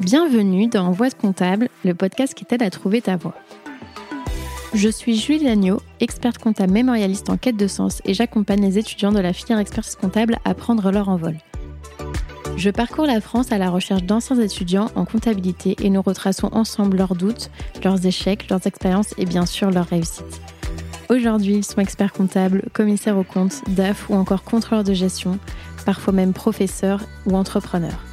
Bienvenue dans Voix de comptable, le podcast qui t'aide à trouver ta voie. Je suis Julie Lagneau, experte comptable mémorialiste en quête de sens et j'accompagne les étudiants de la filière expertise comptable à prendre leur envol. Je parcours la France à la recherche d'anciens étudiants en comptabilité et nous retraçons ensemble leurs doutes, leurs échecs, leurs expériences et bien sûr leurs réussites. Aujourd'hui, ils sont experts comptables, commissaires aux comptes, DAF ou encore contrôleurs de gestion, parfois même professeurs ou entrepreneurs.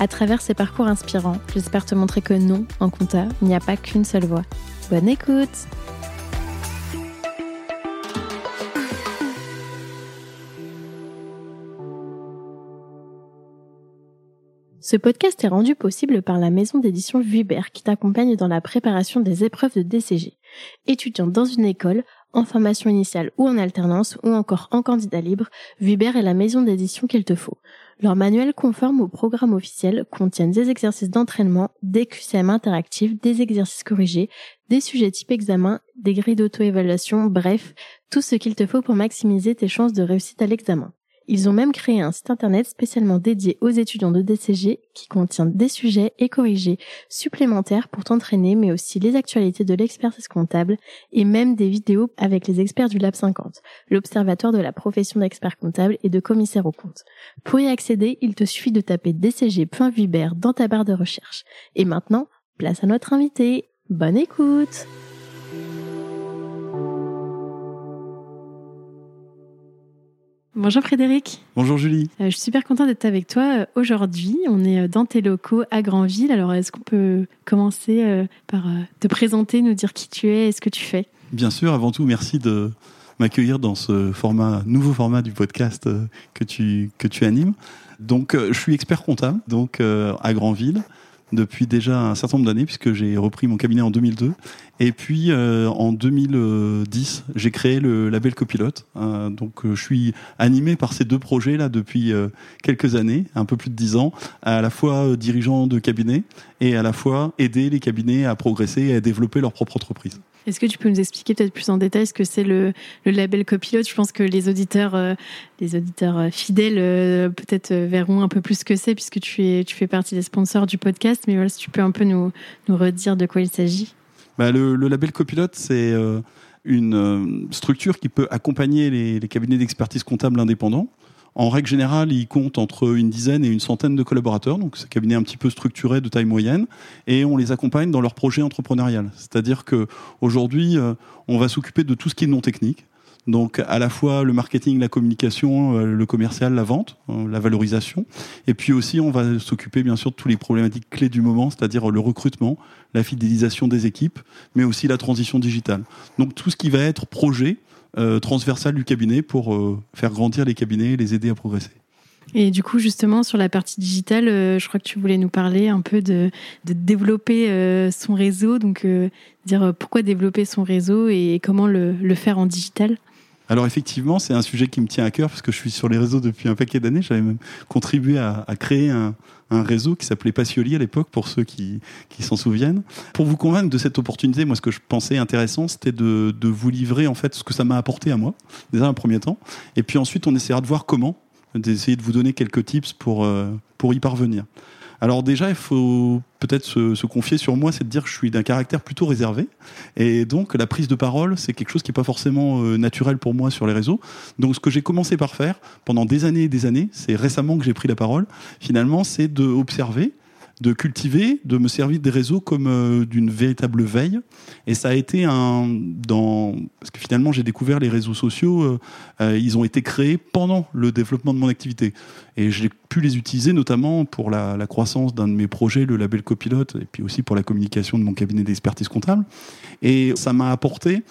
À travers ces parcours inspirants, j'espère te montrer que non, en compta, il n'y a pas qu'une seule voie. Bonne écoute Ce podcast est rendu possible par la maison d'édition Vuibert qui t'accompagne dans la préparation des épreuves de DCG. Étudiant dans une école, en formation initiale ou en alternance ou encore en candidat libre, Vuibert est la maison d'édition qu'il te faut. Leur manuel conforme au programme officiel contiennent des exercices d'entraînement, des QCM interactifs, des exercices corrigés, des sujets type examen, des grilles d'auto-évaluation, bref, tout ce qu'il te faut pour maximiser tes chances de réussite à l'examen. Ils ont même créé un site internet spécialement dédié aux étudiants de DCG qui contient des sujets et corrigés supplémentaires pour t'entraîner, mais aussi les actualités de l'expertise comptable et même des vidéos avec les experts du Lab 50, l'observatoire de la profession d'expert comptable et de commissaire aux comptes. Pour y accéder, il te suffit de taper dcg.vibert dans ta barre de recherche. Et maintenant, place à notre invité. Bonne écoute! Bonjour Frédéric. Bonjour Julie. Euh, je suis super contente d'être avec toi euh, aujourd'hui. On est euh, dans tes locaux à Granville. Alors est-ce qu'on peut commencer par te présenter, nous dire qui tu es et ce que tu fais? Bien sûr, avant tout, merci de m'accueillir dans ce format, nouveau format du podcast que tu, que tu animes. Donc je suis expert comptable donc à Granville depuis déjà un certain nombre d'années puisque j'ai repris mon cabinet en 2002 et puis euh, en 2010 j'ai créé le label copilote euh, donc euh, je suis animé par ces deux projets là depuis quelques années un peu plus de dix ans à la fois dirigeant de cabinet et à la fois aider les cabinets à progresser et à développer leur propre entreprise. Est-ce que tu peux nous expliquer peut-être plus en détail ce que c'est le, label copilote? Je pense que les auditeurs, euh, les auditeurs euh, fidèles euh, peut-être verront un peu plus ce que c'est puisque tu, es, tu fais partie des sponsors du podcast. Mais voilà, si tu peux un peu nous, nous redire de quoi il s'agit. Bah, le, label copilote, c'est une structure qui peut accompagner les, les cabinets d'expertise comptable indépendants en règle générale, il compte entre une dizaine et une centaine de collaborateurs, donc c'est un cabinet un petit peu structuré de taille moyenne, et on les accompagne dans leur projet entrepreneurial. C'est-à-dire que aujourd'hui, euh, on va s'occuper de tout ce qui est non technique, donc à la fois le marketing, la communication, euh, le commercial, la vente, euh, la valorisation. Et puis aussi, on va s'occuper bien sûr de tous les problématiques clés du moment, c'est-à-dire le recrutement, la fidélisation des équipes, mais aussi la transition digitale. Donc tout ce qui va être projet, euh, transversale du cabinet pour faire grandir les cabinets et les aider à progresser. Et du coup, justement, sur la partie digitale, je crois que tu voulais nous parler un peu de, développer son réseau, donc dire pourquoi développer son réseau et comment le faire en digital? Alors effectivement, c'est un sujet qui me tient à cœur parce que je suis sur les réseaux depuis un paquet d'années. J'avais même contribué à, créer un, réseau qui s'appelait Passioli à l'époque, pour ceux qui, s'en souviennent. Pour vous convaincre de cette opportunité, moi, ce que je pensais intéressant, c'était de, vous livrer en fait ce que ça m'a apporté à moi, déjà un premier temps, et puis ensuite on essaiera de voir comment, d'essayer de vous donner quelques tips pour euh, pour y parvenir. Alors déjà, il faut peut-être se, confier sur moi, c'est de dire que je suis d'un caractère plutôt réservé. Et donc, la prise de parole, c'est quelque chose qui n'est pas forcément euh, naturel pour moi sur les réseaux. Donc, ce que j'ai commencé par faire pendant des années et des années, c'est récemment que j'ai pris la parole, finalement, c'est d'observer de cultiver, de me servir des réseaux comme euh, d'une véritable veille. Et ça a été un dans parce que finalement j'ai découvert les réseaux sociaux, euh, ils ont été créés pendant le développement de mon activité et j'ai pu les utiliser notamment pour la, croissance d'un de mes projets, le label copilote, et puis aussi pour la communication de mon cabinet d'expertise comptable. Et ça m'a apporté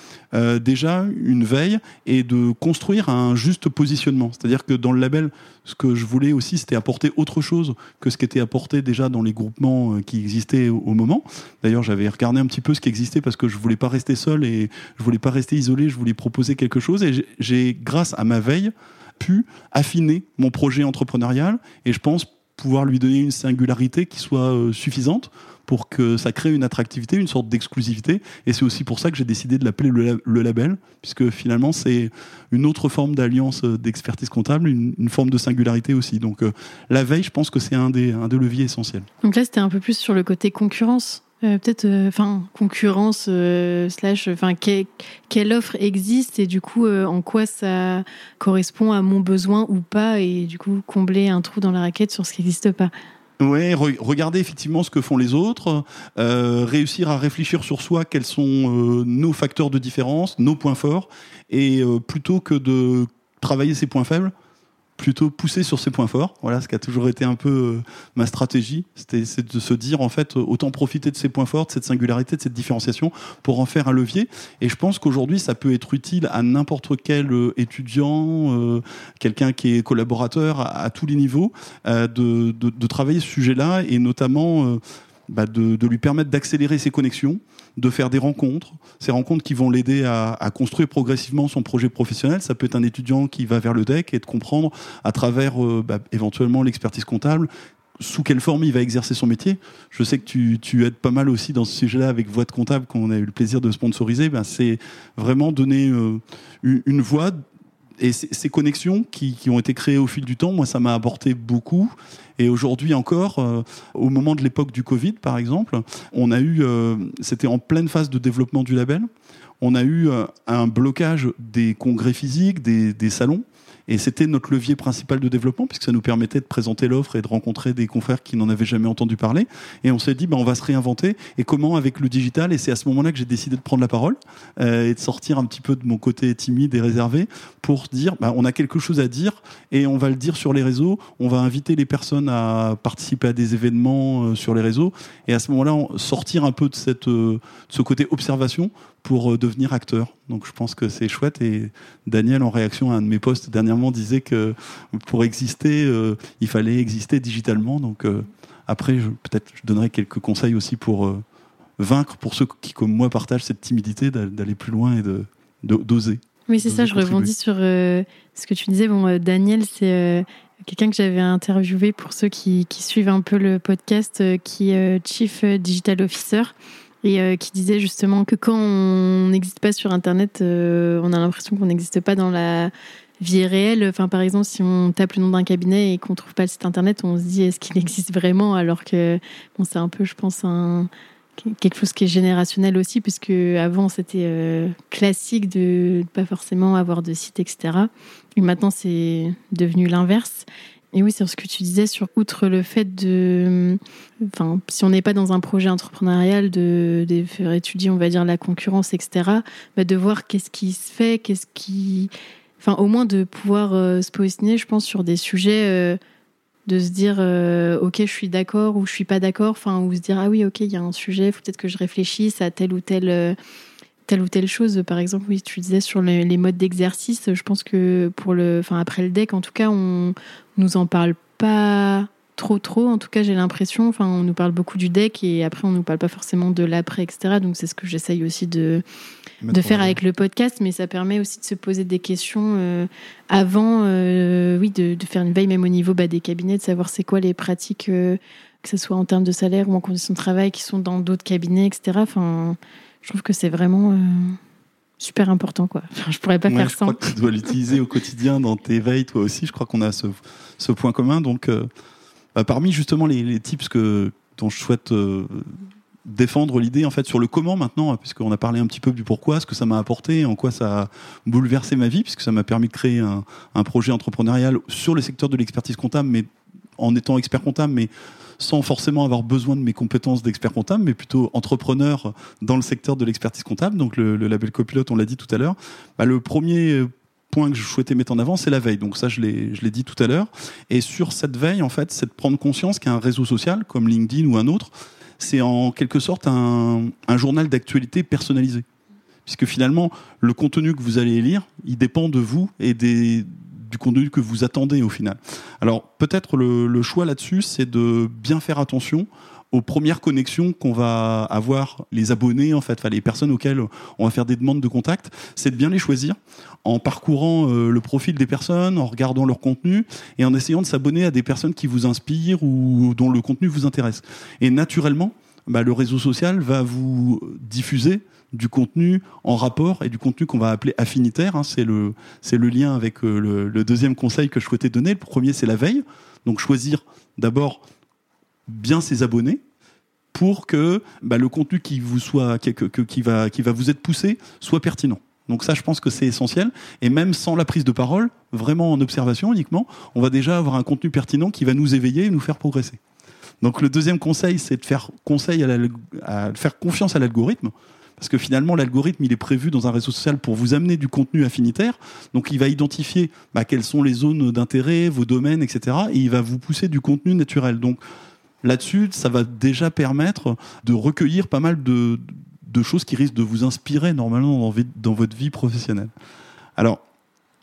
déjà une veille et de construire un juste positionnement. C'est-à-dire que dans le label, ce que je voulais aussi, c'était apporter autre chose que ce qui était apporté déjà dans les groupements euh, qui existaient au, moment. D'ailleurs, j'avais regardé un petit peu ce qui existait parce que je voulais pas rester seul et je voulais pas rester isolé. Je voulais proposer quelque chose et j'ai, grâce à ma veille, pu affiner mon projet entrepreneurial et je pense pouvoir lui donner une singularité qui soit euh, suffisante pour que ça crée une attractivité, une sorte d'exclusivité. Et c'est aussi pour ça que j'ai décidé de l'appeler le, label, puisque finalement c'est une autre forme d'alliance euh, d'expertise comptable, une, forme de singularité aussi. Donc euh, la veille, je pense que c'est un des, un des leviers essentiels. Donc là, c'était un peu plus sur le côté concurrence. Euh, peut-être, enfin, concurrence slash, enfin, quelle offre existe et du coup, en quoi ça correspond à mon besoin ou pas, et du coup, combler un trou dans la raquette sur ce qui n'existe pas. Ouais, regarder effectivement ce que font les autres, euh, réussir à réfléchir sur soi quels sont euh, nos facteurs de différence, nos points forts, et euh, plutôt que de travailler ses points faibles, plutôt pousser sur ses points forts. Voilà, ce qui a toujours été un peu euh, ma stratégie, c'était c'est de se dire en fait autant profiter de ses points forts, de cette singularité, de cette différenciation pour en faire un levier. Et je pense qu'aujourd'hui ça peut être utile à n'importe quel euh, étudiant, euh, quelqu'un qui est collaborateur à, tous les niveaux, de, de, de, travailler ce sujet-là et notamment bah de, lui permettre d'accélérer ses connexions, de faire des rencontres, ces rencontres qui vont l'aider à, construire progressivement son projet professionnel. Ça peut être un étudiant qui va vers le DEC et de comprendre à travers euh, bah, éventuellement l'expertise comptable sous quelle forme il va exercer son métier. Je sais que tu, aides pas mal aussi dans ce sujet-là avec Voix de comptable qu'on a eu le plaisir de sponsoriser. Ben c'est vraiment donner euh, une voix et ces connexions qui, ont été créées au fil du temps, moi, ça m'a apporté beaucoup. Et aujourd'hui encore, euh, au moment de l'époque du Covid, par exemple, on a eu, euh, c'était en pleine phase de développement du label, on a eu euh, un blocage des congrès physiques, des salons. Et c'était notre levier principal de développement, puisque ça nous permettait de présenter l'offre et de rencontrer des confrères qui n'en avaient jamais entendu parler. Et on s'est dit, bah, on va se réinventer. Et comment avec le digital Et c'est à ce moment-là que j'ai décidé de prendre la parole euh, et de sortir un petit peu de mon côté timide et réservé pour dire, bah, on a quelque chose à dire et on va le dire sur les réseaux. On va inviter les personnes à participer à des événements euh, sur les réseaux. Et à ce moment-là, sortir un peu de, cette, euh, de ce côté observation pour euh, devenir acteur. Donc je pense que c'est chouette. Et Daniel, en réaction à un de mes posts dernièrement, disait que pour exister, euh, il fallait exister digitalement. Donc euh, après, peut-être je donnerai quelques conseils aussi pour vaincre, pour ceux qui, comme moi, partagent cette timidité, d'aller plus loin et de d'oser. Oui, c'est ça. Je rebondis sur ce que tu disais. Bon, Daniel, c'est quelqu'un que j'avais interviewé pour ceux qui, qui, suivent un peu le podcast, qui est Chief Digital Officer et euh, qui disait justement que quand on n'existe pas sur Internet, euh, on a l'impression qu'on n'existe pas dans la vie réelle. Enfin, par exemple, si on tape le nom d'un cabinet et qu'on trouve pas le site Internet, on se dit est-ce qu'il existe vraiment? Alors que c'est un peu, je pense, quelque chose qui est générationnel aussi, puisque avant c'était euh, classique de ne pas forcément avoir de site, etc. Et maintenant c'est devenu l'inverse. Et oui, c'est ce que tu disais sur outre le fait de, enfin, si on n'est pas dans un projet entrepreneurial, de, faire étudier, on va dire, la concurrence, etc., bah de voir qu'est-ce qui se fait, qu'est-ce qui, enfin, au moins de pouvoir euh, se positionner, je pense, sur des sujets, euh, de se dire, euh, ok, je suis d'accord ou je suis pas d'accord, enfin, ou se dire, ah oui, ok, il y a un sujet, faut peut-être que je réfléchisse à tel ou tel telle ou telle chose. Par exemple, oui, tu disais sur les, modes d'exercice. Je pense que pour le, enfin après le deck, en tout cas, on nous en parle pas trop trop. En tout cas, j'ai l'impression. Enfin, on nous parle beaucoup du deck et après, on nous parle pas forcément de l'après, etc. Donc, c'est ce que j'essaye aussi de de faire avec le podcast, mais ça permet aussi de se poser des questions euh, avant, euh, oui, de, de, faire une veille même au niveau bah, des cabinets, de savoir c'est quoi les pratiques, euh, que ce soit en termes de salaire ou en conditions de travail, qui sont dans d'autres cabinets, etc. Enfin, je trouve que c'est vraiment euh, super important. Quoi. Enfin, je pourrais pas faire je sans. Crois que tu dois l'utiliser au quotidien dans tes veilles, toi aussi. Je crois qu'on a ce, ce, point commun. Donc, euh, bah, parmi justement les, les, tips que, dont je souhaite euh, défendre l'idée en fait sur le comment maintenant, puisqu'on a parlé un petit peu du pourquoi, ce que ça m'a apporté, en quoi ça a bouleversé ma vie, puisque ça m'a permis de créer un, un projet entrepreneurial sur le secteur de l'expertise comptable, mais en étant expert comptable, mais sans forcément avoir besoin de mes compétences d'expert comptable, mais plutôt entrepreneur dans le secteur de l'expertise comptable. Donc le, label copilote, on l'a dit tout à l'heure. Bah, le premier point que je souhaitais mettre en avant, c'est la veille. Donc ça, je l'ai dit tout à l'heure. Et sur cette veille, en fait, c'est de prendre conscience qu'un réseau social comme LinkedIn ou un autre, c'est en quelque sorte un, un journal d'actualité personnalisé. Puisque finalement, le contenu que vous allez lire, il dépend de vous et des, du contenu que vous attendez au final. Alors peut-être le, choix là-dessus, c'est de bien faire attention aux premières connexions qu'on va avoir, les abonnés en fait, les personnes auxquelles on va faire des demandes de contact, c'est de bien les choisir en parcourant euh, le profil des personnes, en regardant leur contenu et en essayant de s'abonner à des personnes qui vous inspirent ou dont le contenu vous intéresse. Et naturellement, bah, le réseau social va vous diffuser du contenu en rapport et du contenu qu'on va appeler affinitaire. Hein. c'est le c'est le lien avec euh, le, deuxième conseil que je souhaitais donner. Le premier, c'est la veille. Donc choisir d'abord bien ses abonnés pour que bah, le contenu qui vous soit qui, qui, va qui va vous être poussé soit pertinent. Donc ça, je pense que c'est essentiel. Et même sans la prise de parole, vraiment en observation uniquement, on va déjà avoir un contenu pertinent qui va nous éveiller et nous faire progresser. Donc le deuxième conseil, c'est de faire conseil à faire confiance à l'algorithme. Parce que finalement, l'algorithme, il est prévu dans un réseau social pour vous amener du contenu affinitaire. Donc, il va identifier bah, quelles sont les zones d'intérêt, vos domaines, etc. Et il va vous pousser du contenu naturel. Donc, là-dessus, ça va déjà permettre de recueillir pas mal de, choses qui risquent de vous inspirer normalement dans, votre vie professionnelle. Alors,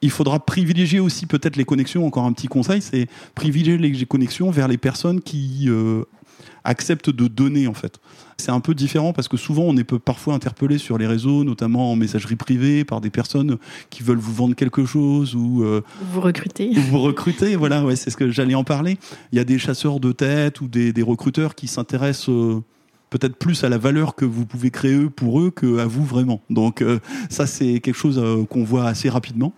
il faudra privilégier aussi peut-être les connexions. Encore un petit conseil, c'est privilégier les connexions vers les personnes qui euh, acceptent de donner en fait. C'est un peu différent parce que souvent on est parfois interpellé sur les réseaux, notamment en messagerie privée, par des personnes qui veulent vous vendre quelque chose ou euh, vous recruter. Vous recruter, voilà, ouais, c'est ce que j'allais en parler. Il y a des chasseurs de tête ou des, recruteurs qui s'intéressent euh, peut-être plus à la valeur que vous pouvez créer pour eux qu'à vous vraiment. Donc euh, ça c'est quelque chose qu'on voit assez rapidement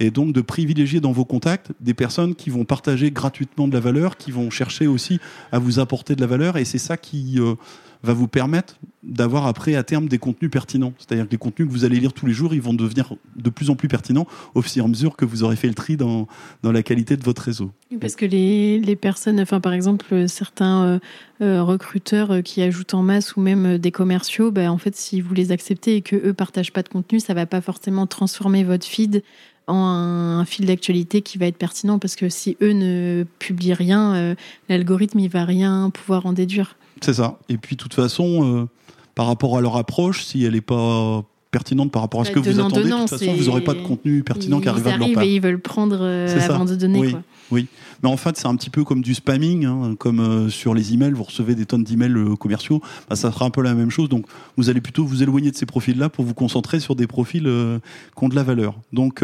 et donc de privilégier dans vos contacts des personnes qui vont partager gratuitement de la valeur, qui vont chercher aussi à vous apporter de la valeur, et c'est ça qui euh, va vous permettre d'avoir après à terme des contenus pertinents. C'est-à-dire que les contenus que vous allez lire tous les jours, ils vont devenir de plus en plus pertinents au fur et à mesure que vous aurez fait le tri dans, dans la qualité de votre réseau. Parce que les, les personnes, enfin par exemple certains euh, euh, recruteurs qui ajoutent en masse ou même des commerciaux, ben, en fait si vous les acceptez et que eux partagent pas de contenu, ça va pas forcément transformer votre feed un fil d'actualité qui va être pertinent parce que si eux ne publient rien, euh, l'algorithme il va rien pouvoir en déduire. C'est ça. Et puis de toute façon, euh, par rapport à leur approche, si elle n'est pas pertinente par rapport à ce que vous attendez, de toute façon, vous n'aurez pas de contenu pertinent qui arrive à leur part. Et ils veulent prendre euh, avant de donner. Oui, oui. Mais en fait, c'est un petit peu comme du spamming, hein, comme sur les emails, vous recevez des tonnes d'emails commerciaux, bah, ça sera un peu la même chose. Donc, vous allez plutôt vous éloigner de ces profils-là pour vous concentrer sur des profils qui ont de la valeur. Donc,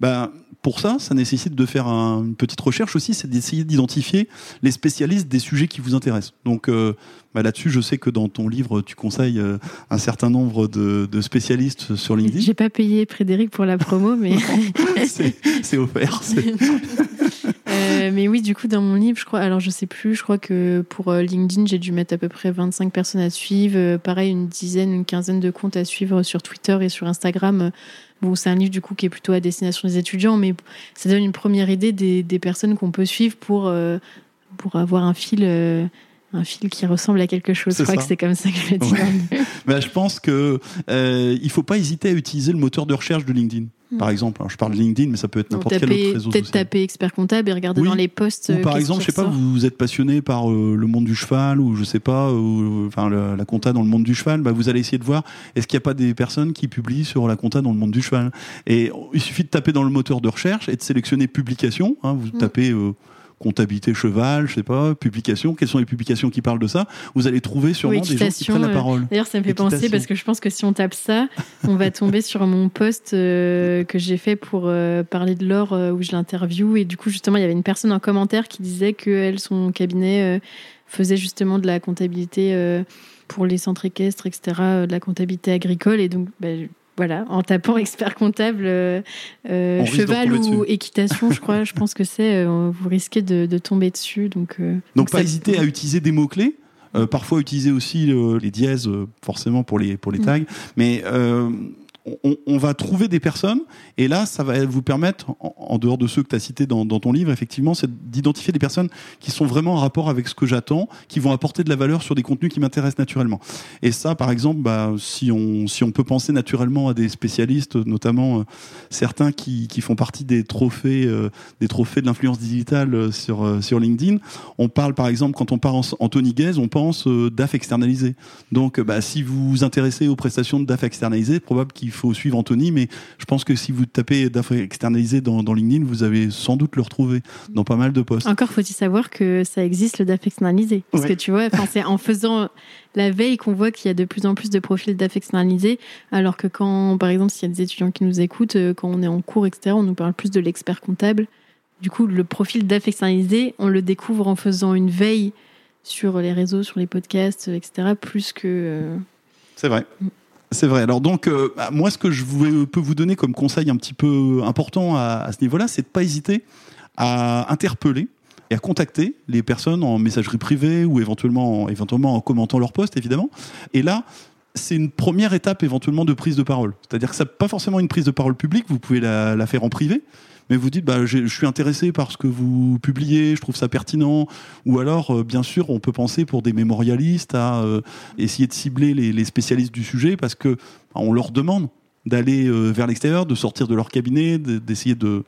bah, pour ça, ça nécessite de faire une petite recherche aussi, c'est d'essayer d'identifier les spécialistes des sujets qui vous intéressent. Donc euh, bah, là-dessus, je sais que dans ton livre, tu conseilles euh, un certain nombre de, spécialistes sur LinkedIn. J'ai pas payé Frédéric pour la promo, mais c'est offert. Euh, mais oui, du coup, dans mon livre, je crois, alors je sais plus, je crois que pour LinkedIn, j'ai dû mettre à peu près 25 personnes à suivre, pareil, une dizaine, une quinzaine de comptes à suivre sur Twitter et sur Instagram Bon, c'est un livre du coup qui est plutôt à destination des étudiants, mais ça donne une première idée des, des personnes qu'on peut suivre pour, euh, pour avoir un fil. Euh, un fil qui ressemble à quelque chose. Je crois que c'est comme ça que je le dis. bah, je pense que euh, il faut pas hésiter à utiliser le moteur de recherche de LinkedIn. Hmm. Par exemple, je parle de LinkedIn, mais ça peut être n'importe quel autre réseau Peut-être taper expert comptable et regarder dans les posts. Ou par exemple, je sais pas, vous êtes passionné par euh, le monde du cheval ou je sais pas, ou, enfin la, compta dans le monde du cheval, bah, vous allez essayer de voir est-ce qu'il n'y a pas des personnes qui publient sur la compta dans le monde du cheval? Et il suffit de taper dans le moteur de recherche et de sélectionner publication. Hein, vous hmm. tapez euh, comptabilité cheval, je sais pas, publication, quelles sont les publications qui parlent de ça, vous allez trouver sûrement des gens qui prennent la euh, parole. D'ailleurs, ça me fait penser parce que je pense que si on tape ça, on va tomber sur mon post euh, que j'ai fait pour euh, parler de l'or où je l'interview et du coup justement il y avait une personne en commentaire qui disait que elle son cabinet faisait justement de la comptabilité pour les centres équestres, etc., de la comptabilité agricole et donc bah, voilà, en tapant expert comptable, euh, euh, cheval ou équitation, je crois, je pense que c'est, euh, vous risquez de, tomber dessus. Donc, donc, pas hésiter à utiliser des mots-clés. parfois utiliser aussi les dièses forcément pour les pour les mm. tags mais on, va trouver des personnes, et là, ça va vous permettre, en, dehors de ceux que tu as cités dans, ton livre, effectivement, c'est d'identifier des personnes qui sont vraiment en rapport avec ce que j'attends, qui vont apporter de la valeur sur des contenus qui m'intéressent naturellement. Et ça, par exemple, bah, si, on, si on peut penser naturellement à des spécialistes, notamment euh, certains qui, qui font partie des trophées, euh, des trophées de l'influence digitale euh, sur, sur LinkedIn, on parle, par exemple, quand on parle en Tony Gaze, on pense DAF externalisé. Donc, bah, si vous vous intéressez aux prestations de DAF externalisé, probable qu'il faut suivre Anthony, mais je pense que si vous tapez d'affaires externalisées dans, dans, LinkedIn, vous avez sans doute le retrouver dans pas mal de posts. Encore faut-il savoir que ça existe le DAF externalisé. Parce que tu vois, c'est en faisant la veille qu'on voit qu'il y a de plus en plus de profils DAF externalisés, alors que quand, par exemple, s'il y a des étudiants qui nous écoutent, euh, quand on est en cours, etc., on nous parle plus de l'expert comptable. Du coup, le profil DAF externalisé, on le découvre en faisant une veille sur les réseaux, sur les podcasts, etc., plus que. Euh, c'est vrai. Mm. C'est vrai. Alors donc, euh, bah, moi, ce que je peux vous donner comme conseil un petit peu important à, ce niveau-là, c'est de pas hésiter à interpeller et à contacter les personnes en messagerie privée ou éventuellement, éventuellement en commentant leur post, évidemment. Et là, c'est une première étape éventuellement de prise de parole. C'est-à-dire que ça pas forcément une prise de parole publique, vous pouvez la faire en privé, mais vous dites bah, je suis intéressé par ce que vous publiez, je trouve ça pertinent, ou alors euh, bien sûr on peut penser pour des mémorialistes à euh, essayer de cibler les, spécialistes du sujet parce que on leur demande d'aller euh, vers l'extérieur, de sortir de leur cabinet, d'essayer de,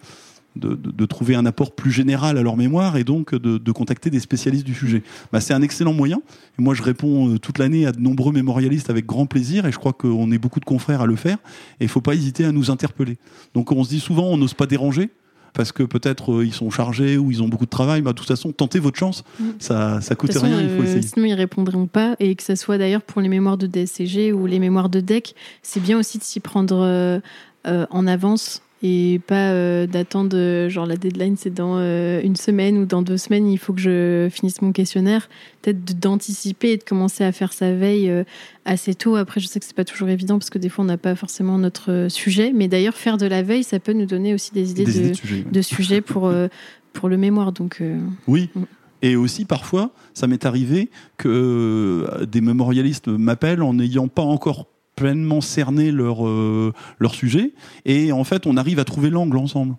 de, trouver un apport plus général à leur mémoire et donc de, contacter des spécialistes du sujet. Bah, c'est un excellent moyen. Et moi, je réponds euh, toute l'année à de nombreux mémorialistes avec grand plaisir et je crois qu'on est beaucoup de confrères à le faire. Et il ne faut pas hésiter à nous interpeller. Donc, on se dit souvent, on n'ose pas déranger parce que peut-être euh, ils sont chargés ou ils ont beaucoup de travail. Bah, de toute façon, tentez votre chance. Mm. Ça, ça coûte rien. il faut euh, essayer. Sinon, ils répondront pas. Et que ce soit d'ailleurs pour les mémoires de DSCG ou les mémoires de DEC, c'est bien aussi de s'y prendre en avance et pas euh, d'attendre genre la deadline c'est dans euh, une semaine ou dans deux semaines il faut que je finisse mon questionnaire. Peut-être d'anticiper et de commencer à faire sa veille euh, assez tôt. Après je sais que c'est pas toujours évident parce que des fois on n'a pas forcément notre sujet. Mais d'ailleurs faire de la veille ça peut nous donner aussi des idées, de, sujets, pour pour le mémoire. Donc oui. Et aussi, parfois, ça m'est arrivé que des mémorialistes m'appellent en n'ayant pas encore pleinement cerner leur, euh, leur sujet. Et en fait, on arrive à trouver l'angle ensemble.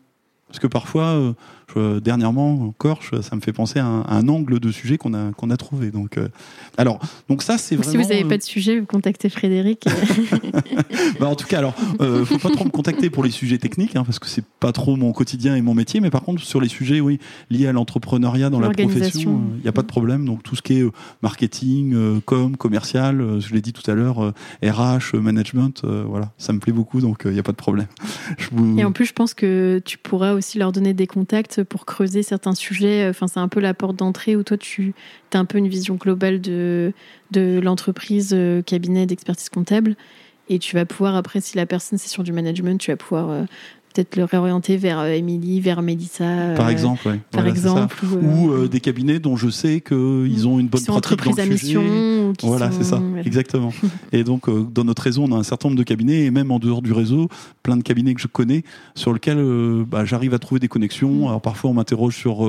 Parce que parfois, euh, dernièrement encore, ça me fait penser à un, angle de sujet qu'on a qu'on a trouvé. Donc, euh, alors, donc ça c'est vraiment. Si vous n'avez pas de sujet, vous contactez Frédéric. bah, en tout cas, alors, euh, faut pas trop me contacter pour les sujets techniques, hein, parce que c'est pas trop mon quotidien et mon métier. Mais par contre, sur les sujets, oui, liés à l'entrepreneuriat dans la profession, il n'y a pas de problème. Donc tout ce qui est euh, marketing, euh, com, commercial, je l'ai dit tout à l'heure, RH, management, voilà, ça me plaît beaucoup, donc il n'y a pas de problème. Et en plus, je pense que tu pourras aussi leur donner des contacts pour creuser certains sujets. Enfin, c'est un peu la porte d'entrée où toi, tu as un peu une vision globale de, de l'entreprise euh, cabinet d'expertise comptable. Et tu vas pouvoir, après, si la personne c'est sur du management, tu vas pouvoir euh, peut-être le réorienter vers Émilie, euh, vers Mélissa. Par exemple, oui. Par exemple. Ou, des cabinets dont je sais qu'ils ont une bonne pratique dans le sujet. Mission, voilà, c'est ça, exactement. et donc, dans notre réseau, on a un certain nombre de cabinets, et même en dehors du réseau, plein de cabinets que je connais, sur lesquels bah, j'arrive à trouver des connexions. Mm. Alors parfois, on m'interroge sur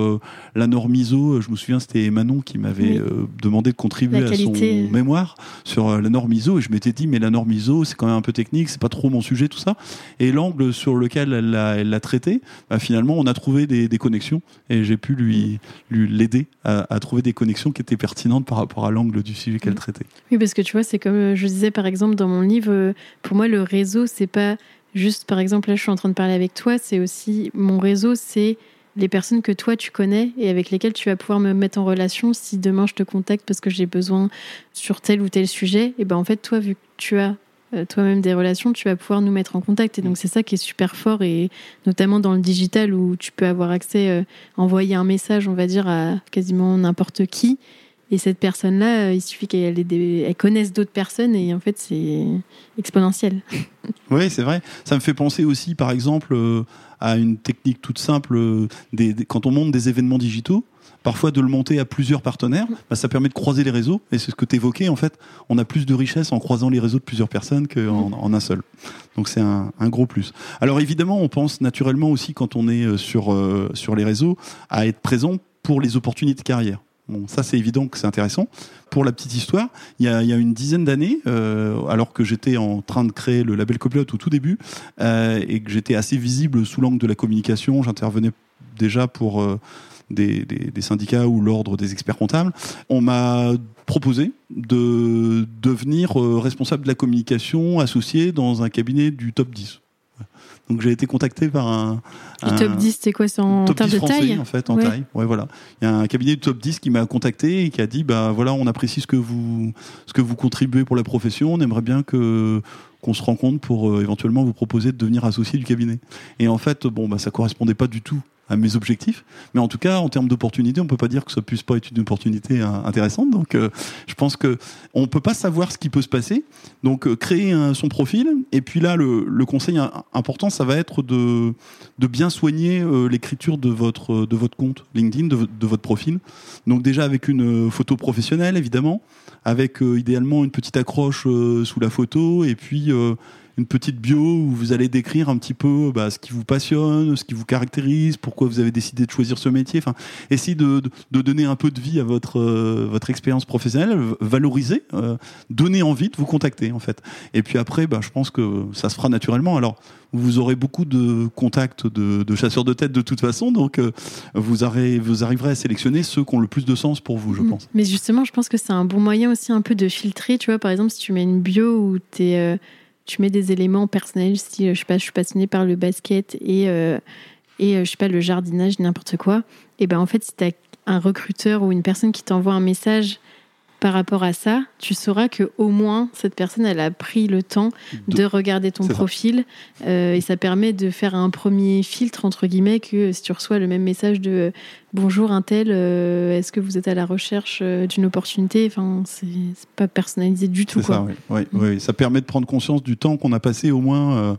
la norme ISO. Je me souviens, c'était Manon qui m'avait demandé de contribuer à son mémoire sur la norme ISO, et je m'étais dit, mais la norme ISO, c'est quand même un peu technique, c'est pas trop mon sujet, tout ça. Et l'angle sur lequel elle l'a traité, bah, finalement, on a trouvé des, connexions et j'ai pu lui l'aider à, trouver des connexions qui étaient pertinentes par rapport à l'angle du sujet qu'elle mm. traitait. Oui, parce que tu vois, c'est comme euh, je disais par exemple dans mon livre, euh, pour moi, le réseau, c'est pas juste, par exemple, là, je suis en train de parler avec toi, c'est aussi mon réseau, c'est les personnes que toi tu connais et avec lesquelles tu vas pouvoir me mettre en relation si demain je te contacte parce que j'ai besoin sur tel ou tel sujet et ben en fait toi vu que tu as toi-même des relations, tu vas pouvoir nous mettre en contact. Et donc c'est ça qui est super fort, et notamment dans le digital où tu peux avoir accès, euh, envoyer un message, on va dire, à quasiment n'importe qui. Et cette personne-là, euh, il suffit qu'elle elle connaisse d'autres personnes, et en fait c'est exponentiel. Oui, c'est vrai. Ça me fait penser aussi, par exemple, à une technique toute simple, des, quand on monte des événements digitaux parfois de le monter à plusieurs partenaires, bah, ça permet de croiser les réseaux. Et c'est ce que tu évoquais, en fait, on a plus de richesse en croisant les réseaux de plusieurs personnes qu'en en un seul. Donc c'est un, gros plus. Alors évidemment, on pense naturellement aussi, quand on est euh, sur, euh, sur les réseaux, à être présent pour les opportunités de carrière. Bon, ça c'est évident que c'est intéressant. Pour la petite histoire, il y a, une dizaine d'années, euh, alors que j'étais en train de créer le label Copilote au tout début, et que j'étais assez visible sous l'angle de la communication, j'intervenais déjà pour des, syndicats ou l'ordre des experts comptables, on m'a proposé de devenir euh, responsable de la communication associé dans un cabinet du top 10. Donc j'ai été contacté par un. Le top 10, c'est quoi C'est en termes de taille En fait, en taille. Ouais, voilà. Il y a un cabinet du top 10 qui m'a contacté et qui a dit bah voilà, on apprécie ce que vous ce que vous contribuez pour la profession. On aimerait bien que qu'on se rencontre pour euh, éventuellement vous proposer de devenir associé du cabinet. Et en fait, bon, bah, ça correspondait pas du tout à mes objectifs. Mais en tout cas, en termes d'opportunités, on peut pas dire que ça puisse pas être une opportunité hein, intéressante. Donc, euh, je pense que on peut pas savoir ce qui peut se passer. Donc, euh, créer son profil. Et puis là, le, le, conseil important, ça va être de, de bien soigner euh, l'écriture de votre de votre compte LinkedIn, de, de, votre profil. Donc déjà avec une photo professionnelle, évidemment, avec idéalement une petite accroche sous la photo, et puis une petite bio où vous allez décrire un petit peu bah, ce qui vous passionne, ce qui vous caractérise, pourquoi vous avez décidé de choisir ce métier. Enfin, essayez de, de, donner un peu de vie à votre euh, votre expérience professionnelle, valoriser, euh, donner envie de vous contacter en fait. Et puis après, bah, je pense que ça se fera naturellement. Alors vous aurez beaucoup de contacts de, de chasseurs de tête de toute façon, donc euh, vous, aurez, vous arriverez à sélectionner ceux qui ont le plus de sens pour vous, je mm. pense. Mais justement, je pense que c'est un bon moyen aussi un peu de filtrer, tu vois, par exemple, si tu mets une bio où tu es tu mets des éléments personnels, si euh, je suis passionnée par le basket et, euh, et euh, je sais pas, le jardinage, n'importe quoi, et ben en fait, si tu as un recruteur ou une personne qui t'envoie un message par rapport à ça, tu sauras que au moins cette personne elle a pris le temps de, regarder ton profil euh, et ça permet de faire un premier filtre entre guillemets que si tu reçois le même message de bonjour un tel, euh, est-ce que vous êtes à la recherche euh, d'une opportunité? Enfin, c'est pas personnalisé du tout. Ça, oui. Mm. Oui, ça permet de prendre conscience du temps qu'on a passé au moins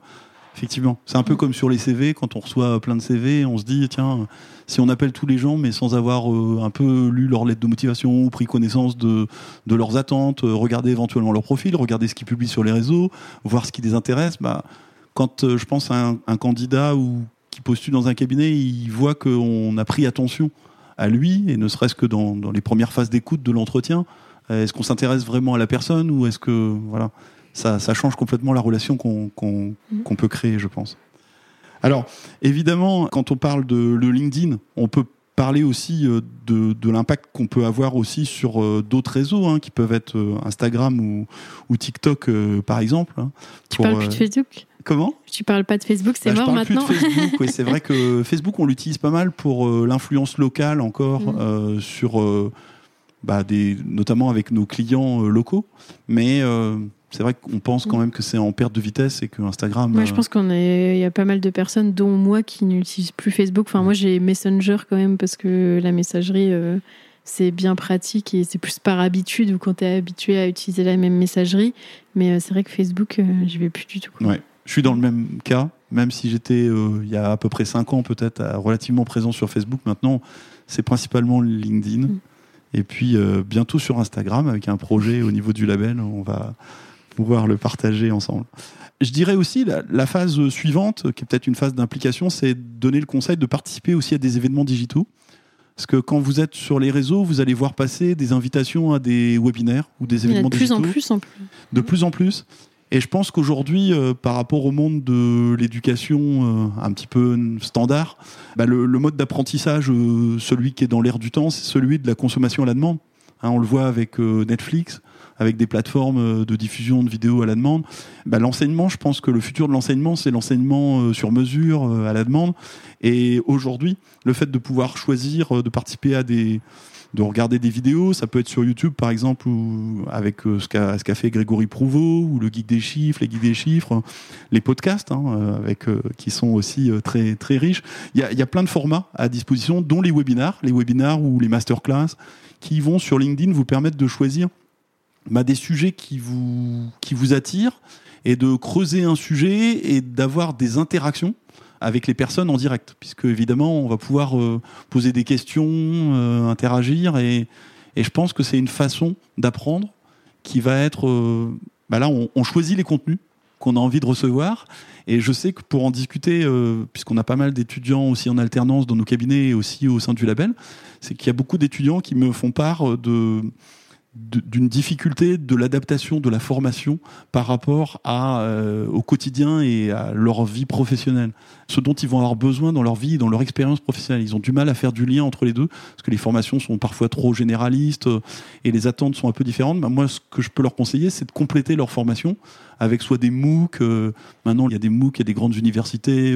Effectivement. C'est un peu mm. comme sur les CV, quand on reçoit plein de CV, on se dit, tiens, si on appelle tous les gens, mais sans avoir euh, un peu lu leur lettre de motivation, pris connaissance de, de leurs attentes, euh, regarder éventuellement leur profil, regarder ce qu'ils publient sur les réseaux, voir ce qui les intéresse, bah, quand euh, je pense à un, candidat ou qui postule dans un cabinet, il voit qu'on a pris attention à lui, et ne serait-ce que dans, dans les premières phases d'écoute de l'entretien. Est-ce qu'on s'intéresse vraiment à la personne ou est-ce que voilà ça, change complètement la relation mhm. qu'on peut créer, je pense. Alors, évidemment, quand on parle de, LinkedIn, on peut parler aussi euh, de, l'impact qu'on peut avoir aussi sur euh, d'autres réseaux, hein, qui peuvent être euh, Instagram ou, TikTok, par exemple. Hein, tu parles plus de Facebook? Comment? Tu parles pas de Facebook, c'est bah, mort maintenant. Plus de Facebook, oui, c'est vrai que Facebook, on l'utilise pas mal pour l'influence locale encore mhm. sur, bah, des, notamment avec nos clients locaux, mais c'est vrai qu'on pense quand même que c'est en perte de vitesse et que Instagram. Moi, je euh, pense qu'on il y a pas mal de personnes, dont moi, qui n'utilisent plus Facebook. Enfin, moi, j'ai Messenger quand même parce que la messagerie, euh, c'est bien pratique et c'est plus par habitude ou quand tu es habitué à utiliser la même messagerie. Mais euh, c'est vrai que Facebook, j'y vais plus du tout. Ouais. Je suis dans le même cas, même si j'étais il y a à peu près 5 ans peut-être relativement présent sur Facebook. Maintenant, c'est principalement LinkedIn. Mm. Et puis bientôt sur Instagram avec un projet au niveau du label. On va pouvoir le partager ensemble. Je dirais aussi la, phase suivante, qui est peut-être une phase d'implication, c'est donner le conseil de participer aussi à des événements digitaux. Parce que quand vous êtes sur les réseaux, vous allez voir passer des invitations à des webinaires ou des événements digitaux. De plus en plus en plus. De plus en plus. Et je pense qu'aujourd'hui, euh, par rapport au monde de l'éducation euh, un petit peu standard, bah, le, mode d'apprentissage, euh, celui qui est dans l'air du temps, c'est celui de la consommation à la demande. Hein, on le voit avec Netflix avec des plateformes euh, de diffusion de vidéos à la demande. Bah, l'enseignement, je pense que le futur de l'enseignement, c'est l'enseignement euh, sur mesure, euh, à la demande. Et aujourd'hui, le fait de pouvoir choisir de participer à des de regarder des vidéos, ça peut être sur YouTube par exemple, ou avec ce qu'a qu'a fait Grégory Prouveau, ou le Geek des chiffres, les guides des chiffres, les podcasts, hein, avec qui sont aussi très très riches. Il y a, y a plein de formats à disposition, dont les webinars, les webinars ou les masterclass, qui vont sur LinkedIn vous permettre de choisir bah, des sujets qui vous, qui vous attirent et de creuser un sujet et d'avoir des interactions avec les personnes en direct, puisque évidemment on va pouvoir euh, poser des questions, euh, interagir, et, et, je pense que c'est une façon d'apprendre qui va être, euh, bah là on, on, choisit les contenus qu'on a envie de recevoir, et je sais que pour en discuter, puisqu'on a pas mal d'étudiants aussi en alternance dans nos cabinets et aussi au sein du label, c'est qu'il y a beaucoup d'étudiants qui me font part de d'une difficulté de l'adaptation de la formation par rapport euh, au quotidien et à leur vie professionnelle. Ce dont ils vont avoir besoin dans leur vie, dans leur expérience professionnelle. Ils ont du mal à faire du lien entre les deux parce que les formations sont parfois trop généralistes euh, et les attentes sont un peu différentes. Bah, moi, ce que je peux leur conseiller, c'est de compléter leur formation avec soit des MOOC. Euh, maintenant, il y a des MOOC, il y a des grandes universités,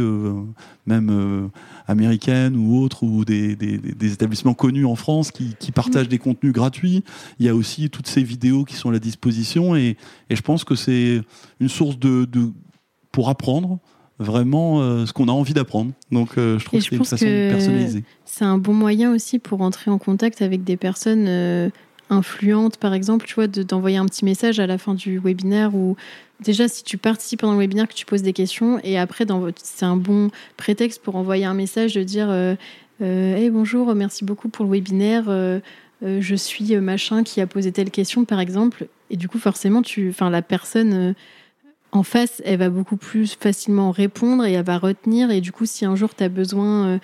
même américaines ou autres, ou des, des, des, établissements connus en France qui, qui partagent des contenus gratuits. Il y a aussi aussi toutes ces vidéos qui sont à la disposition. Et, et je pense que c'est une source de, de, pour apprendre vraiment euh, ce qu'on a envie d'apprendre. Donc je trouve que c'est une façon personnalisée. C'est un bon moyen aussi pour entrer en contact avec des personnes influente, par exemple, tu vois, d'envoyer un petit message à la fin du webinaire ou déjà si tu participes pendant le webinaire que tu poses des questions et après c'est un bon prétexte pour envoyer un message de dire euh, euh hey bonjour merci beaucoup pour le webinaire euh, euh, je suis machin qui a posé telle question par exemple et du coup forcément tu enfin la personne en face elle va beaucoup plus facilement répondre et elle va retenir. Et du coup si un jour tu as besoin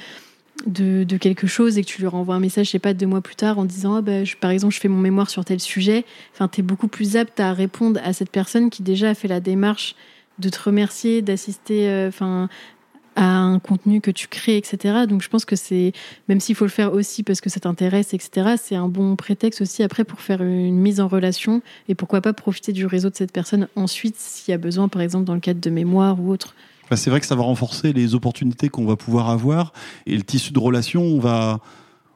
de, quelque chose et que tu lui renvoies un message, je sais pas, deux mois plus tard en disant, ah bah, par exemple, je fais mon mémoire sur tel sujet, enfin, tu es beaucoup plus apte à répondre à cette personne qui déjà a fait la démarche de te remercier, d'assister, euh, enfin, à un contenu que tu crées, etc. Donc, je pense que c'est, même s'il faut le faire aussi parce que ça t'intéresse, etc., c'est un bon prétexte aussi après pour faire une mise en relation et pourquoi pas profiter du réseau de cette personne ensuite s'il y a besoin, par exemple, dans le cadre de mémoire ou autre. Bah, c'est vrai que ça va renforcer les opportunités qu'on va pouvoir avoir et le tissu de relations va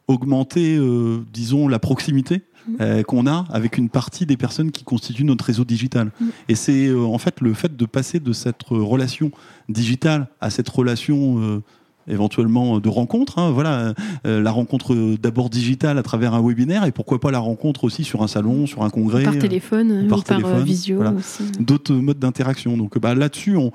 augmenter, euh, disons, la proximité mmh. euh, qu'on a avec une partie des personnes qui constituent notre réseau digital. Mmh. Et c'est euh, en fait le fait de passer de cette relation digitale à cette relation éventuellement de rencontre. Hein, voilà, la rencontre d'abord digitale à travers un webinaire et pourquoi pas la rencontre aussi sur un salon, sur un congrès, par téléphone, par, par visio, d'autres modes d'interaction. Donc bah, là-dessus, on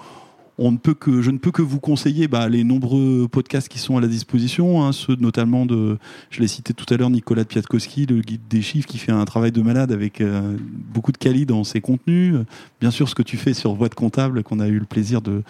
on ne peut que, je ne peux que vous conseiller bah, les nombreux podcasts qui sont à la disposition, hein, ceux notamment de, je l'ai cité tout à l'heure, Nicolas Piatkowski, le guide des chiffres, qui fait un travail de malade avec euh, beaucoup de qualité dans ses contenus. Bien sûr, ce que tu fais sur Voix de comptable, qu'on a eu le plaisir de,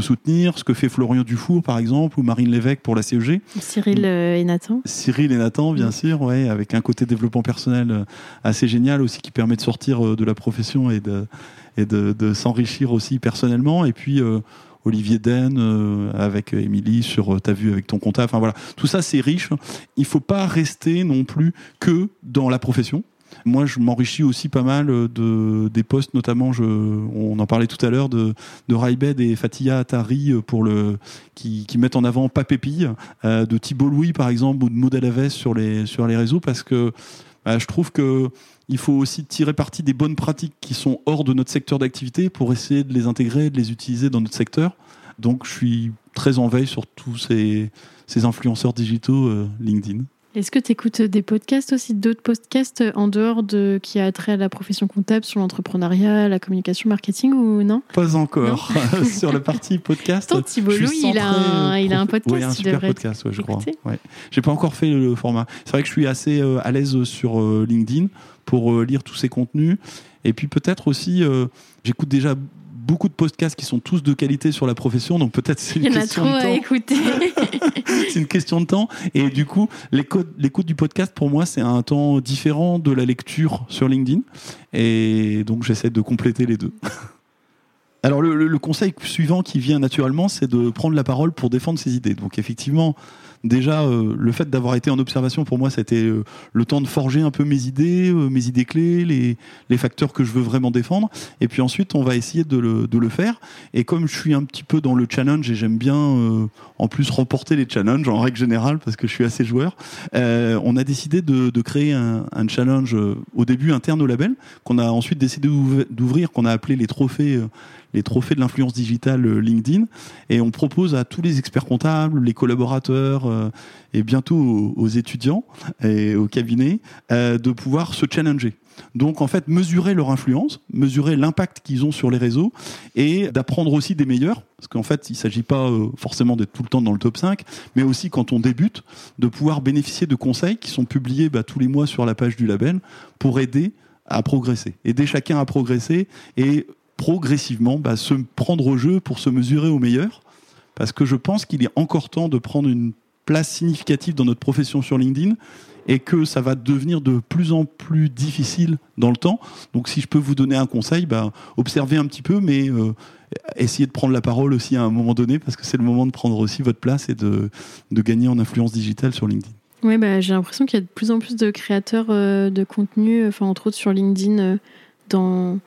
soutenir, ce que fait Florian Dufour, par exemple, ou Marine Lévesque pour la CEG. Cyril euh, et Nathan. Cyril et Nathan, bien sûr, ouais, avec un côté développement personnel euh, assez génial aussi qui permet de sortir de la profession et de et de, s'enrichir aussi personnellement. Et puis euh, Olivier Den euh, avec Émilie sur euh, T'as vu avec ton comptable. Enfin voilà, tout ça c'est riche. Il faut pas rester non plus que dans la profession. Moi, je m'enrichis aussi pas mal de des postes, notamment, je, on en parlait tout à l'heure de, de Raibed et Fatia Atari pour le qui, qui mettent en avant Papépille, de Thibault Louis par exemple ou de Maud Alaves sur les sur les réseaux parce que bah, je trouve que il faut aussi tirer parti des bonnes pratiques qui sont hors de notre secteur d'activité pour essayer de les intégrer, de les utiliser dans notre secteur. Donc je suis très en veille sur tous ces, ces influenceurs digitaux euh, LinkedIn. Est-ce que tu écoutes des podcasts aussi, d'autres podcasts en dehors de qui a trait à la profession comptable, sur l'entrepreneuriat, la communication, marketing ou non? Pas encore. sur la partie podcast. Tant Thibault il a, un, il a un podcast. Oui, un super podcast, ouais, je crois. Ouais. J'ai pas encore fait le format. C'est vrai que je suis assez euh, à l'aise sur euh, LinkedIn pour euh, lire tous ces contenus. Et puis peut-être aussi, j'écoute déjà beaucoup de podcasts qui sont tous de qualité sur la profession, donc peut-être c'est une question de temps. écouter. c'est une question de temps. Et du coup, l'écoute du podcast, pour moi, c'est un temps différent de la lecture sur LinkedIn. Et donc, j'essaie de compléter les deux. Alors le, conseil suivant qui vient naturellement, c'est de prendre la parole pour défendre ses idées. Donc effectivement, déjà euh, le fait d'avoir été en observation pour moi c'était euh, le temps de forger un peu mes idées euh, mes idées clés les, les facteurs que je veux vraiment défendre et puis ensuite on va essayer de le, de le faire et comme je suis un petit peu dans le challenge et j'aime bien en plus remporter les challenges en règle générale parce que je suis assez joueur on a décidé de, de créer un, un, challenge au début interne au label qu'on a ensuite décidé d'ouvrir qu'on a appelé les trophées les trophées de l'influence digitale LinkedIn. Et on propose à tous les experts comptables, les collaborateurs, euh, et bientôt aux, étudiants et aux cabinets euh, de pouvoir se challenger. Donc en fait, mesurer leur influence, mesurer l'impact qu'ils ont sur les réseaux et d'apprendre aussi des meilleurs, parce qu'en fait, il ne s'agit pas euh, forcément d'être tout le temps dans le top 5, mais aussi quand on débute, de pouvoir bénéficier de conseils qui sont publiés bah, tous les mois sur la page du label pour aider à progresser, aider chacun à progresser et progressivement bah, se prendre au jeu pour se mesurer au meilleur, parce que je pense qu'il est encore temps de prendre une place significative dans notre profession sur LinkedIn et que ça va devenir de plus en plus difficile dans le temps. Donc si je peux vous donner un conseil, bah, observez un petit peu, mais euh, essayez de prendre la parole aussi à un moment donné, parce que c'est le moment de prendre aussi votre place et de, de gagner en influence digitale sur LinkedIn. Oui, bah, j'ai l'impression qu'il y a de plus en plus de créateurs euh, de contenu, enfin entre autres sur LinkedIn, euh, dans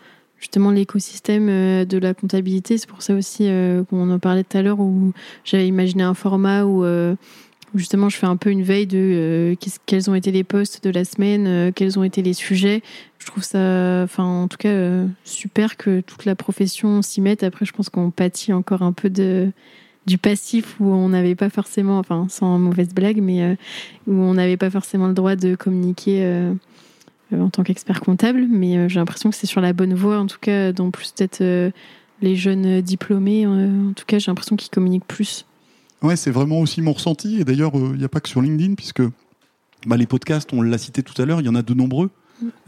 justement l'écosystème euh, de la comptabilité. C'est pour ça aussi euh, qu'on en parlait tout à l'heure où j'avais imaginé un format où, euh, justement je fais un peu une veille de quels ont été les posts de la semaine, quels ont été les sujets. Je trouve ça, enfin en tout cas super que toute la profession s'y mette. Après, je pense qu'on pâtit encore un peu de du passif où on n'avait pas forcément, enfin sans mauvaise blague, mais où on n'avait pas forcément le droit de communiquer en tant qu'expert comptable. Mais j'ai l'impression que c'est sur la bonne voie, en tout cas, dans plus peut-être les jeunes diplômés. en tout cas, j'ai l'impression qu'ils communiquent plus. Ouais, c'est vraiment aussi mon ressenti. Et d'ailleurs, il n'y a pas que sur LinkedIn, puisque bah, les podcasts, on l'a cité tout à l'heure, il y en a de nombreux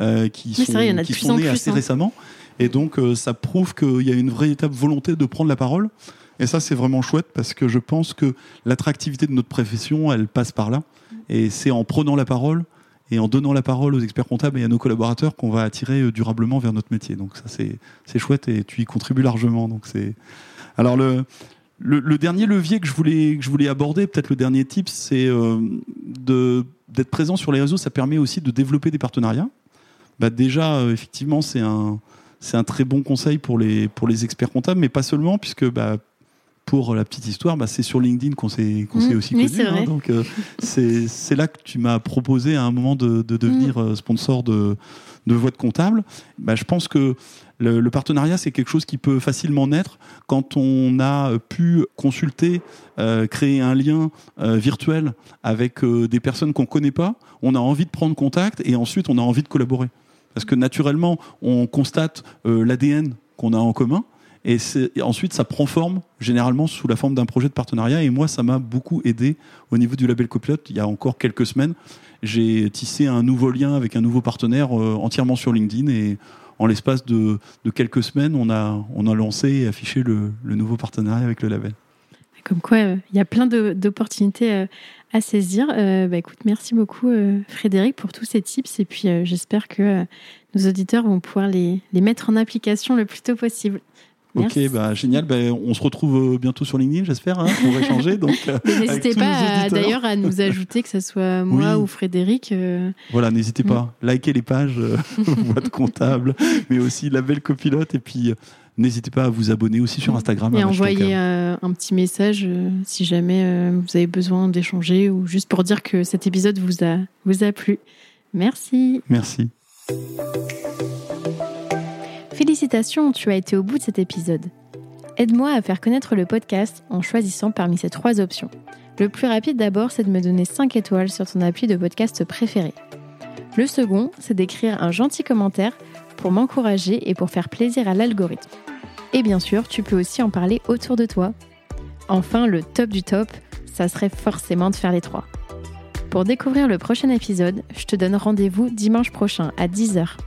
euh, qui sont, qui sont nés assez hein. récemment. Et donc, euh, ça prouve qu'il y a une véritable volonté de prendre la parole. Et ça, c'est vraiment chouette parce que je pense que l'attractivité de notre profession, elle passe par là. Et c'est en prenant la parole et en donnant la parole aux experts comptables et à nos collaborateurs qu'on va attirer euh, durablement vers notre métier. Donc ça, c'est chouette et tu y contribues largement. Donc c'est alors le le, dernier levier que je voulais, que je voulais aborder, peut-être le dernier tip, c'est euh, d'être présent sur les réseaux. Ça permet aussi de développer des partenariats. Bah déjà, euh, effectivement, c'est un, un très bon conseil pour les, pour les experts comptables, mais pas seulement, puisque bah, pour la petite histoire, bah, c'est sur LinkedIn qu'on s'est, s'est mmh. aussi oui, connu. Hein, donc, euh, c'est, là que tu m'as proposé à un moment de, de devenir mmh. sponsor de, de Voix de Comptable. Bah, je pense que le, partenariat, c'est quelque chose qui peut facilement naître quand on a pu consulter, euh, créer un lien euh, virtuel avec euh, des personnes qu'on connaît pas. On a envie de prendre contact et ensuite on a envie de collaborer. Parce que naturellement, on constate l'ADN qu'on a en commun. Et, ensuite, ça prend forme, généralement sous la forme d'un projet de partenariat. Et moi, ça m'a beaucoup aidé au niveau du label Copilote. Il y a encore quelques semaines, j'ai tissé un nouveau lien avec un nouveau partenaire entièrement sur LinkedIn. Et en l'espace de, quelques semaines, on a, on a lancé et affiché le, nouveau partenariat avec le label. Comme quoi, euh, il y a plein d'opportunités euh, à saisir. Euh, bah, écoute, merci beaucoup Frédéric pour tous ces tips et puis j'espère que nos auditeurs vont pouvoir les, les mettre en application le plus tôt possible. Ok, bah, génial. Bah, on se retrouve euh, bientôt sur LinkedIn, j'espère, hein, pour échanger. Donc, euh, n'hésitez pas d'ailleurs à nous ajouter, que ce soit moi ou Frédéric. Euh. Voilà, n'hésitez pas. Mm. Likez les pages, boîte comptable, mais aussi la belle copilote. Et puis, n'hésitez pas à vous abonner aussi sur Instagram. Et envoyer un petit message si jamais vous avez besoin d'échanger ou juste pour dire que cet épisode vous a, vous a plu. Merci. Merci. Félicitations, tu as été au bout de cet épisode. Aide-moi à faire connaître le podcast en choisissant parmi ces trois options. Le plus rapide d'abord, c'est de me donner 5 étoiles sur ton appui de podcast préféré. Le second, c'est d'écrire un gentil commentaire pour m'encourager et pour faire plaisir à l'algorithme. Et bien sûr, tu peux aussi en parler autour de toi. Enfin, le top du top, ça serait forcément de faire les trois. Pour découvrir le prochain épisode, je te donne rendez-vous dimanche prochain à 10h